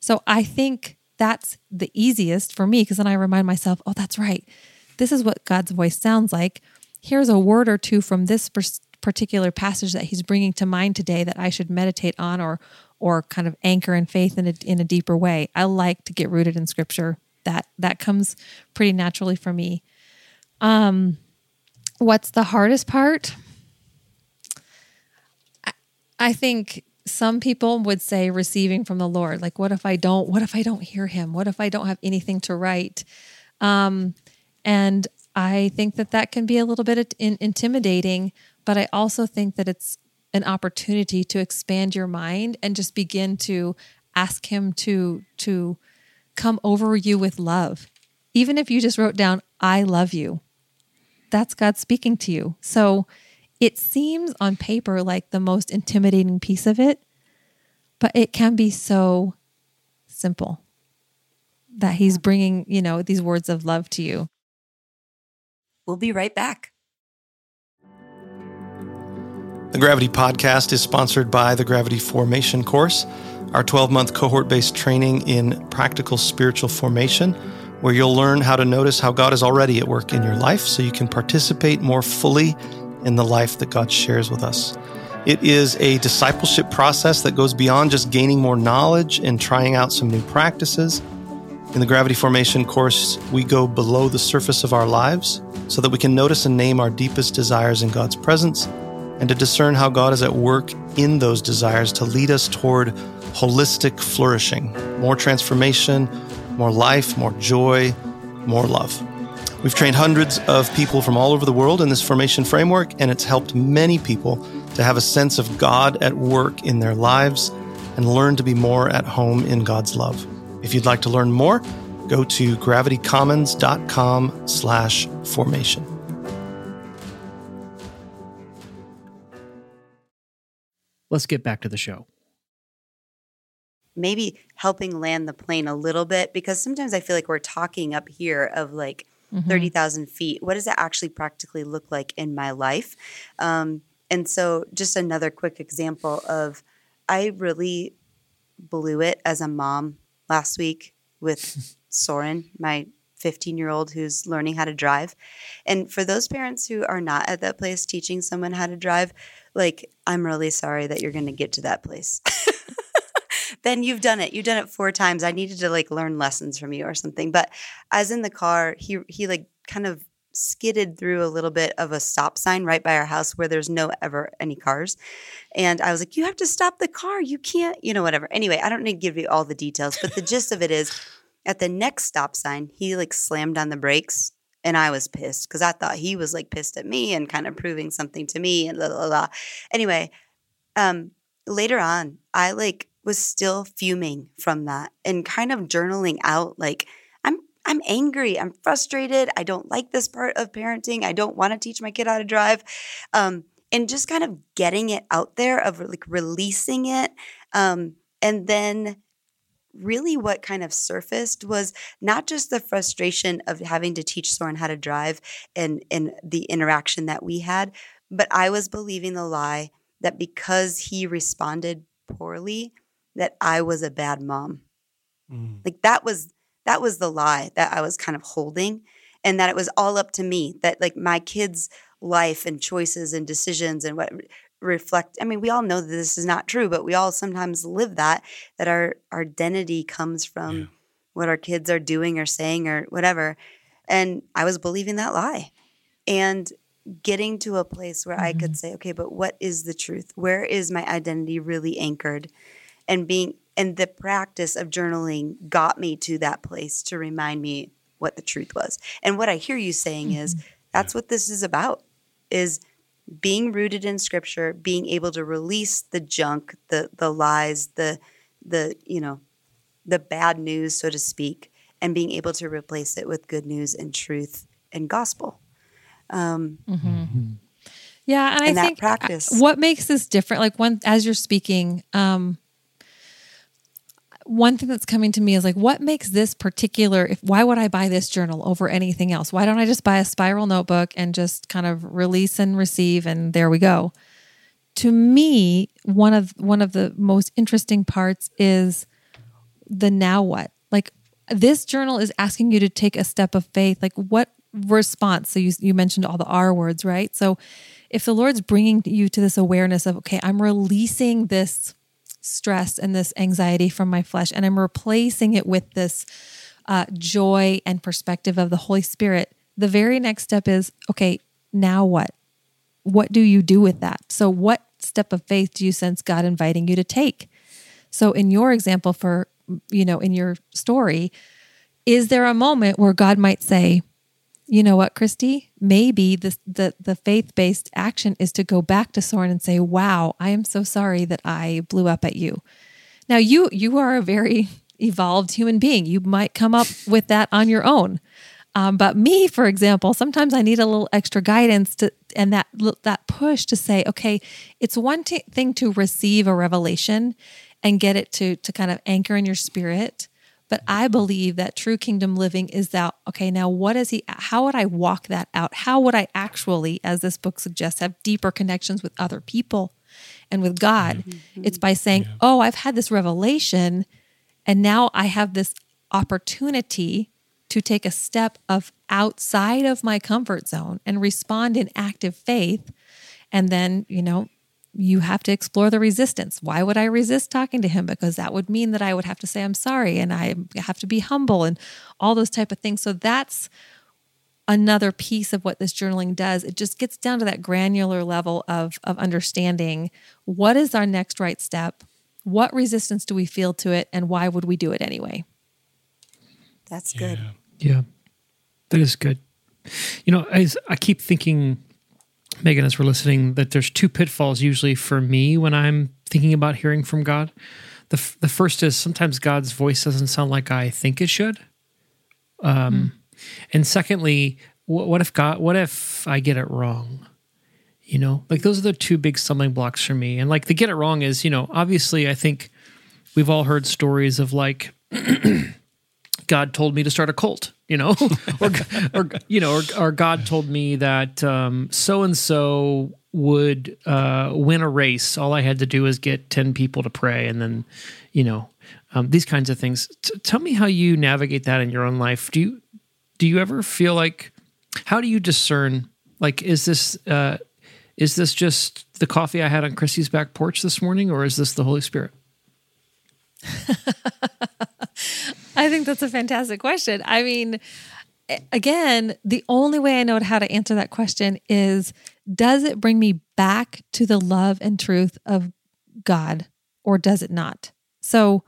So I think that's the easiest for me because then I remind myself, oh, that's right. This is what God's voice sounds like. Here's a word or two from this particular passage that he's bringing to mind today that I should meditate on or or kind of anchor in faith in a, in a deeper way. I like to get rooted in scripture. That that comes pretty naturally for me. Um, what's the hardest part? I, I think some people would say receiving from the Lord. Like, what if I don't? What if I don't hear Him? What if I don't have anything to write? Um, and I think that that can be a little bit intimidating but I also think that it's an opportunity to expand your mind and just begin to ask him to to come over you with love. Even if you just wrote down I love you. That's God speaking to you. So it seems on paper like the most intimidating piece of it, but it can be so simple that he's bringing, you know, these words of love to you. We'll be right back. The Gravity Podcast is sponsored by the Gravity Formation course, our 12 month cohort based training in practical spiritual formation, where you'll learn how to notice how God is already at work in your life so you can participate more fully in the life that God shares with us. It is a discipleship process that goes beyond just gaining more knowledge and trying out some new practices. In the Gravity Formation course, we go below the surface of our lives so that we can notice and name our deepest desires in God's presence and to discern how God is at work in those desires to lead us toward holistic flourishing, more transformation, more life, more joy, more love. We've trained hundreds of people from all over the world in this formation framework, and it's helped many people to have a sense of God at work in their lives and learn to be more at home in God's love. If you'd like to learn more, go to gravitycommons.com slash formation. Let's get back to the show. Maybe helping land the plane a little bit because sometimes I feel like we're talking up here of like mm-hmm. 30,000 feet. What does it actually practically look like in my life? Um, and so, just another quick example of I really blew it as a mom last week with Soren, my 15 year old who's learning how to drive. And for those parents who are not at that place teaching someone how to drive, like, I'm really sorry that you're going to get to that place. then you've done it. You've done it four times. I needed to like learn lessons from you or something. But as in the car, he he like kind of skidded through a little bit of a stop sign right by our house where there's no ever any cars. And I was like, you have to stop the car. You can't, you know, whatever. Anyway, I don't need to give you all the details, but the gist of it is at the next stop sign, he like slammed on the brakes And I was pissed because I thought he was like pissed at me and kind of proving something to me and la la la. Anyway, um, later on, I like was still fuming from that and kind of journaling out like I'm I'm angry, I'm frustrated, I don't like this part of parenting, I don't want to teach my kid how to drive. Um, and just kind of getting it out there of like releasing it um, and then really what kind of surfaced was not just the frustration of having to teach Soren how to drive and and the interaction that we had, but I was believing the lie that because he responded poorly, that I was a bad mom. Mm. Like that was that was the lie that I was kind of holding and that it was all up to me that like my kids life and choices and decisions and what reflect i mean we all know that this is not true but we all sometimes live that that our our identity comes from yeah. what our kids are doing or saying or whatever and i was believing that lie and getting to a place where mm-hmm. i could mm-hmm. say okay but what is the truth where is my identity really anchored and being and the practice of journaling got me to that place to remind me what the truth was and what i hear you saying mm-hmm. is that's yeah. what this is about is being rooted in scripture, being able to release the junk, the the lies, the the you know, the bad news, so to speak, and being able to replace it with good news and truth and gospel. Um, mm-hmm. Yeah, and, and I think practice. what makes this different, like when as you're speaking, um, one thing that's coming to me is like, what makes this particular? If why would I buy this journal over anything else? Why don't I just buy a spiral notebook and just kind of release and receive, and there we go? To me, one of one of the most interesting parts is the now what. Like this journal is asking you to take a step of faith. Like what response? So you you mentioned all the R words, right? So if the Lord's bringing you to this awareness of okay, I'm releasing this stress and this anxiety from my flesh, and I'm replacing it with this uh, joy and perspective of the Holy Spirit, the very next step is okay, now what? What do you do with that? So, what step of faith do you sense God inviting you to take? So, in your example, for, you know, in your story, is there a moment where God might say, you know what, Christy? Maybe the the, the faith based action is to go back to Soren and say, "Wow, I am so sorry that I blew up at you." Now, you you are a very evolved human being. You might come up with that on your own. Um, but me, for example, sometimes I need a little extra guidance to and that that push to say, okay, it's one t- thing to receive a revelation and get it to to kind of anchor in your spirit but I believe that true kingdom living is that, okay, now what is he, how would I walk that out? How would I actually, as this book suggests, have deeper connections with other people and with God? Mm-hmm. It's by saying, yeah. oh, I've had this revelation and now I have this opportunity to take a step of outside of my comfort zone and respond in active faith and then you know you have to explore the resistance. Why would I resist talking to him? Because that would mean that I would have to say I'm sorry and I have to be humble and all those type of things. So that's another piece of what this journaling does. It just gets down to that granular level of of understanding what is our next right step? What resistance do we feel to it and why would we do it anyway? That's good. Yeah. yeah. That is good. You know, I I keep thinking Megan, as we're listening, that there's two pitfalls usually for me when I'm thinking about hearing from God. The, f- the first is sometimes God's voice doesn't sound like I think it should. Um, mm. And secondly, wh- what if God, what if I get it wrong? You know, like those are the two big stumbling blocks for me. And like the get it wrong is, you know, obviously I think we've all heard stories of like, God told me to start a cult, you know, or, or, you know, or, or God told me that so and so would uh, win a race. All I had to do was get ten people to pray, and then, you know, um, these kinds of things. T- tell me how you navigate that in your own life. Do you do you ever feel like how do you discern? Like, is this uh, is this just the coffee I had on Christy's back porch this morning, or is this the Holy Spirit? I think that's a fantastic question. I mean, again, the only way I know how to answer that question is does it bring me back to the love and truth of God or does it not? So,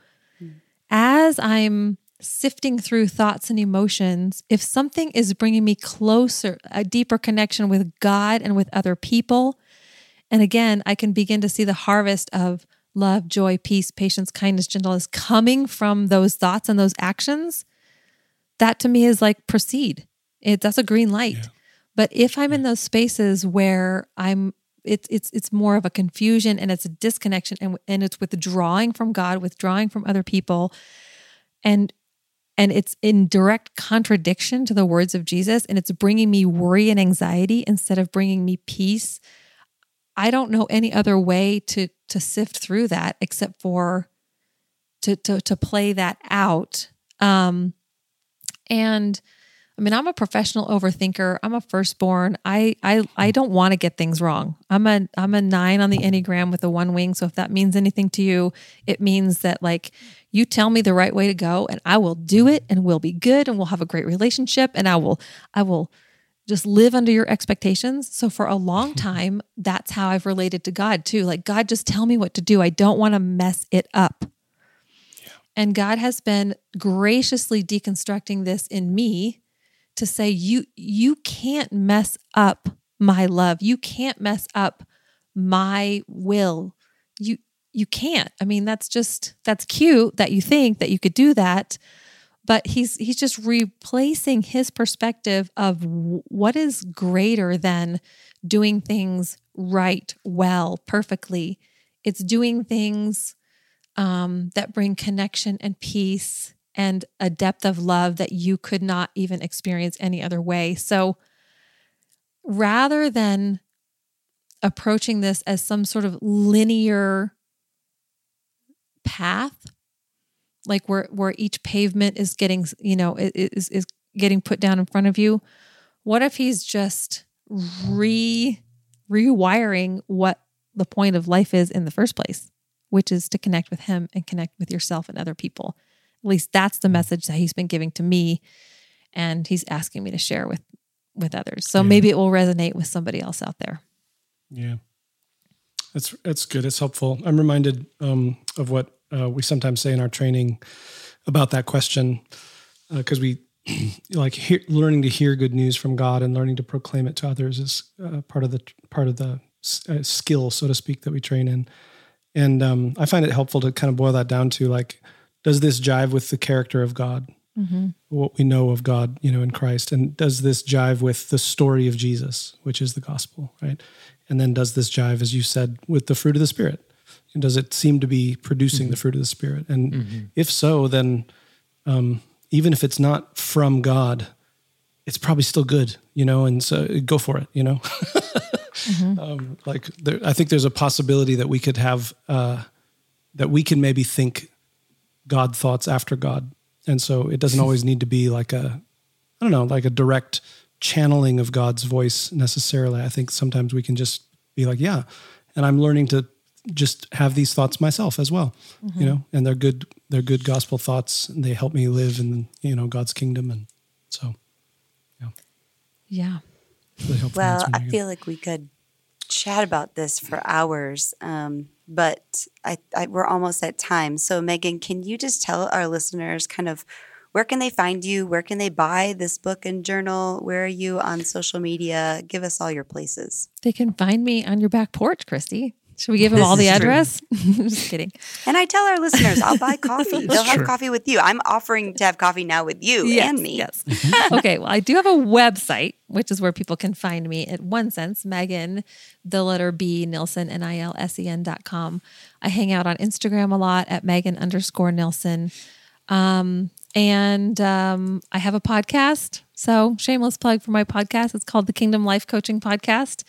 as I'm sifting through thoughts and emotions, if something is bringing me closer, a deeper connection with God and with other people, and again, I can begin to see the harvest of love, joy, peace, patience, kindness, gentleness coming from those thoughts and those actions, that to me is like proceed. It that's a green light. Yeah. But if I'm in those spaces where I'm it's it's it's more of a confusion and it's a disconnection and and it's withdrawing from God, withdrawing from other people and and it's in direct contradiction to the words of Jesus and it's bringing me worry and anxiety instead of bringing me peace. I don't know any other way to to sift through that except for to to to play that out. Um and I mean, I'm a professional overthinker. I'm a firstborn. I I I don't want to get things wrong. I'm a I'm a 9 on the Enneagram with a one wing, so if that means anything to you, it means that like you tell me the right way to go and I will do it and we'll be good and we'll have a great relationship and I will I will just live under your expectations. So for a long time, that's how I've related to God too. Like God just tell me what to do. I don't want to mess it up. And God has been graciously deconstructing this in me to say you you can't mess up my love. You can't mess up my will. You you can't. I mean, that's just that's cute that you think that you could do that, but he's he's just replacing his perspective of what is greater than doing things right, well, perfectly. It's doing things um, that bring connection and peace and a depth of love that you could not even experience any other way. So rather than approaching this as some sort of linear path, like where where each pavement is getting, you know, is is getting put down in front of you, what if he's just re rewiring what the point of life is in the first place, which is to connect with him and connect with yourself and other people. At least that's the message that he's been giving to me and he's asking me to share with with others. So yeah. maybe it will resonate with somebody else out there. Yeah. That's that's good. It's helpful. I'm reminded um, of what uh, we sometimes say in our training about that question because uh, we like hear, learning to hear good news from God and learning to proclaim it to others is uh, part of the part of the uh, skill, so to speak, that we train in. And um, I find it helpful to kind of boil that down to like does this jive with the character of God? Mm-hmm. What we know of God, you know, in Christ, and does this jive with the story of Jesus, which is the gospel, right? And then does this jive, as you said, with the fruit of the Spirit? And does it seem to be producing mm-hmm. the fruit of the Spirit? And mm-hmm. if so, then um, even if it's not from God, it's probably still good, you know. And so go for it, you know. mm-hmm. um, like there, I think there's a possibility that we could have uh, that we can maybe think God thoughts after God. And so it doesn't always need to be like a, I don't know, like a direct channeling of God's voice necessarily. I think sometimes we can just be like, yeah. And I'm learning to just have these thoughts myself as well, mm-hmm. you know, and they're good, they're good gospel thoughts and they help me live in, you know, God's kingdom. And so, yeah. Yeah. Really well, I feel like we could chat about this for hours. Um, but I, I, we're almost at time. So, Megan, can you just tell our listeners kind of where can they find you? Where can they buy this book and journal? Where are you on social media? Give us all your places. They can find me on your back porch, Christy. Should we give them all the address? I'm just kidding. And I tell our listeners, I'll buy coffee. They'll have coffee with you. I'm offering to have coffee now with you yes, and me. Yes. okay. Well, I do have a website, which is where people can find me at one sense, Megan, the letter B, Nilsen, N I L S E N dot com. I hang out on Instagram a lot at Megan underscore Nilsen. Um, and um, I have a podcast. So, shameless plug for my podcast. It's called the Kingdom Life Coaching Podcast.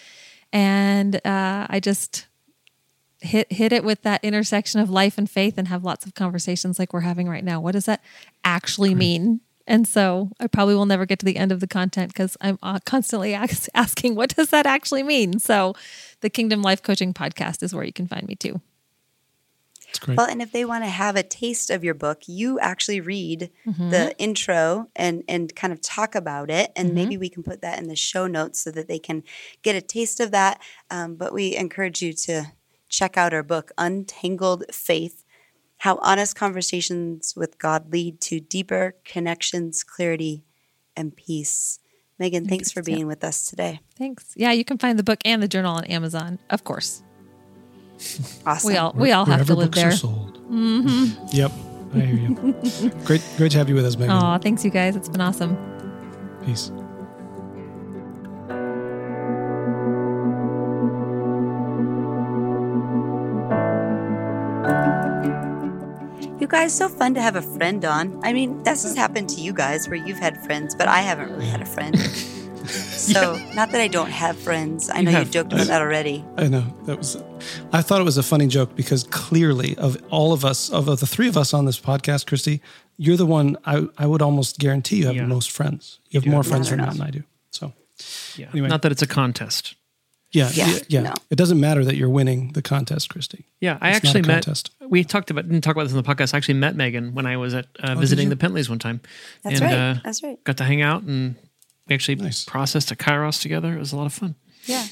And uh, I just hit hit it with that intersection of life and faith and have lots of conversations like we're having right now. What does that actually mean? And so I probably will never get to the end of the content because I'm uh, constantly ask, asking, what does that actually mean? So the Kingdom Life Coaching Podcast is where you can find me too. Well, and if they want to have a taste of your book, you actually read mm-hmm. the intro and and kind of talk about it, and mm-hmm. maybe we can put that in the show notes so that they can get a taste of that. Um, but we encourage you to check out our book, Untangled Faith how honest conversations with God lead to deeper connections, clarity, and peace. Megan, thanks for being with us today. Thanks. Yeah, you can find the book and the journal on Amazon, of course. Awesome. We all we all have to Wherever live books there. Are sold. Mm-hmm. Yep, I hear you. great, great to have you with us, Megan. Oh, thanks you guys. It's been awesome. Peace. Guys, so fun to have a friend on. I mean, this has happened to you guys where you've had friends, but I haven't really had a friend. So, not that I don't have friends. I You know you have- joked about that already. I know that was. I thought it was a funny joke because clearly, of all of us, of the three of us on this podcast, Christy, you're the one I, I would almost guarantee you have Yeah. the most friends. You have do more have friends more than friends. Matt and I do. So Yeah. Anyway. Not that it's a contest. Yeah, Yeah, yeah, yeah. no. It doesn't matter that you're winning the contest, Christy. Yeah, I It's actually met. contest. We talked about didn't talk about this on the podcast. I actually met Megan when I was at uh, visiting the Pentleys one time. That's and, right. Uh, That's right. got to hang out and we actually Nice. processed a Kairos together. It was a lot of fun. Yeah.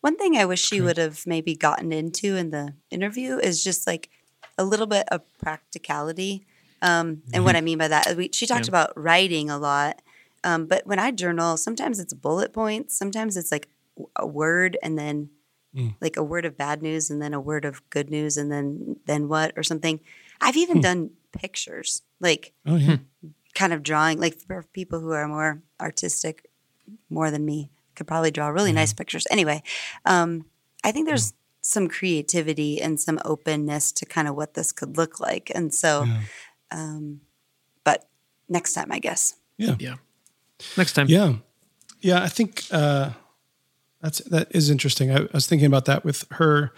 One thing I wish she would have maybe gotten into in the interview is just like a little bit of practicality. Um, and what I mean by that, we, she talked Yeah. about writing a lot. Um, but when I journal, sometimes it's bullet points, sometimes it's like w- a word and then like a word of bad news and then a word of good news and then then what or something. I've even done pictures, like Oh yeah, kind of drawing, like for people who are more artistic, more than me, could probably draw really nice pictures. Anyway, um, I think there's some creativity and some openness to kind of what this could look like. And so, Yeah. um, but next time, I guess. yeah, Yeah. Next time. yeah, yeah. I think uh, that's that is interesting. I, I was thinking about that with her.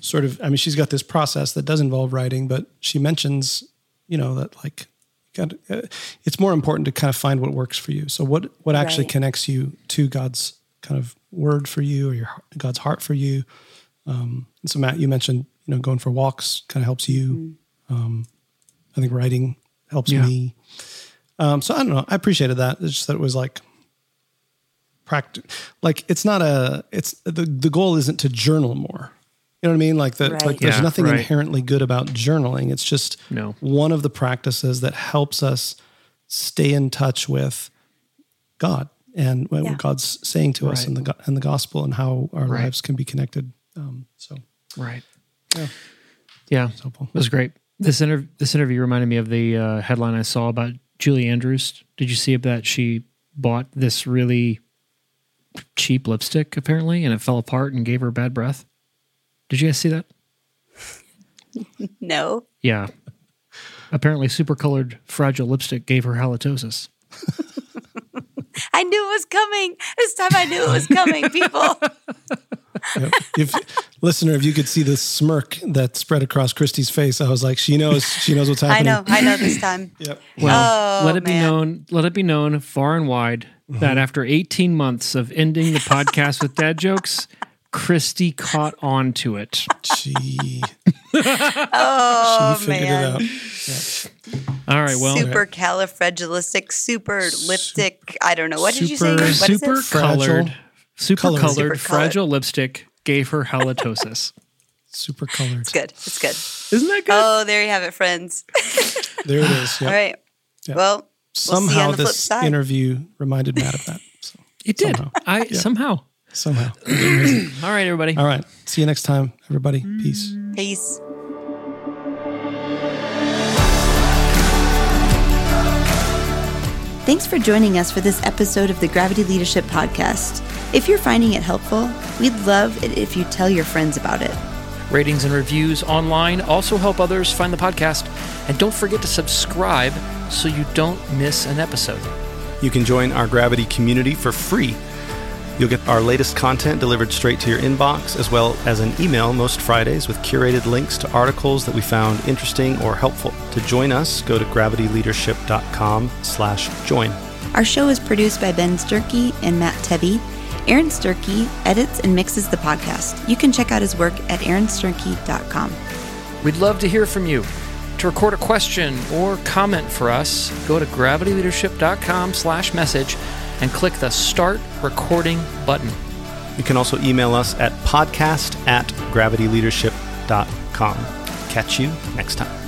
Sort of. I mean, she's got this process that does involve writing, but she mentions, you know, that like, got, uh, it's more important to kind of find what works for you. So what what actually Right. connects you to God's kind of word for you or your God's heart for you. Um, and so Matt, you mentioned, you know, going for walks kind of helps you. Um, I think writing helps Yeah. me. Um, so I don't know. I appreciated that. It's just that it was like practice. Like it's not a. It's the the goal isn't to journal more. You know what I mean? Like that. Right. Like there's Yeah, nothing right. inherently good about journaling. It's just No. one of the practices that helps us stay in touch with God and what Yeah. God's saying to us in the go- in the gospel and how our Right. lives can be connected. Um, so Right. Yeah. Yeah. helpful. It was great. This interview, this interview reminded me of the uh, headline I saw about Julie Andrews. Did you see that she bought this really cheap lipstick apparently, and it fell apart and gave her bad breath? Did you guys see that? No. Yeah. Apparently, super colored fragile lipstick gave her halitosis. I knew it was coming. This time I knew it was coming, people. Yep. If listener, if you could see the smirk that spread across Christy's face, I was like, she knows, she knows what's happening. I know. I know this time. Yep. Well, Oh, let it be known. Let it be known far and wide that mm-hmm. after 18 months of ending the podcast with dad jokes, Christy caught on to it. She, Oh, she figured man. it out. Yep. All right. Well, super califragilistic, super lipstick. I don't know. What did you say? super- What is it? Colored, super Colored. colored, Super colored. fragile lipstick gave her halitosis. Super colored. It's good. It's good. Isn't that good? Oh, there you have it, friends. There it is. Yep. All right. Yep. Well, we'll see you Somehow on the flip this interview reminded Matt of that. So, it did. somehow. I somehow. somehow. All right, everybody. All right. See you next time, everybody. Peace. Peace. Thanks for joining us for this episode of the Gravity Leadership Podcast. If you're finding it helpful, we'd love it if you tell your friends about it. Ratings and reviews online also help others find the podcast. And don't forget to subscribe so you don't miss an episode. You can join our Gravity community for free. You'll get our latest content delivered straight to your inbox, as well as an email most Fridays with curated links to articles that we found interesting or helpful. To join us, go to gravityleadership.com slash join. Our show is produced by Ben Sternke and Matt Tebbe. Aaron Sternke edits and mixes the podcast. You can check out his work at aaronsternke.com. We'd love to hear from you. To record a question or comment for us, go to gravityleadership.com slash message and click the Start Recording button. You can also email us at podcast at gravityleadership.com. Catch you next time.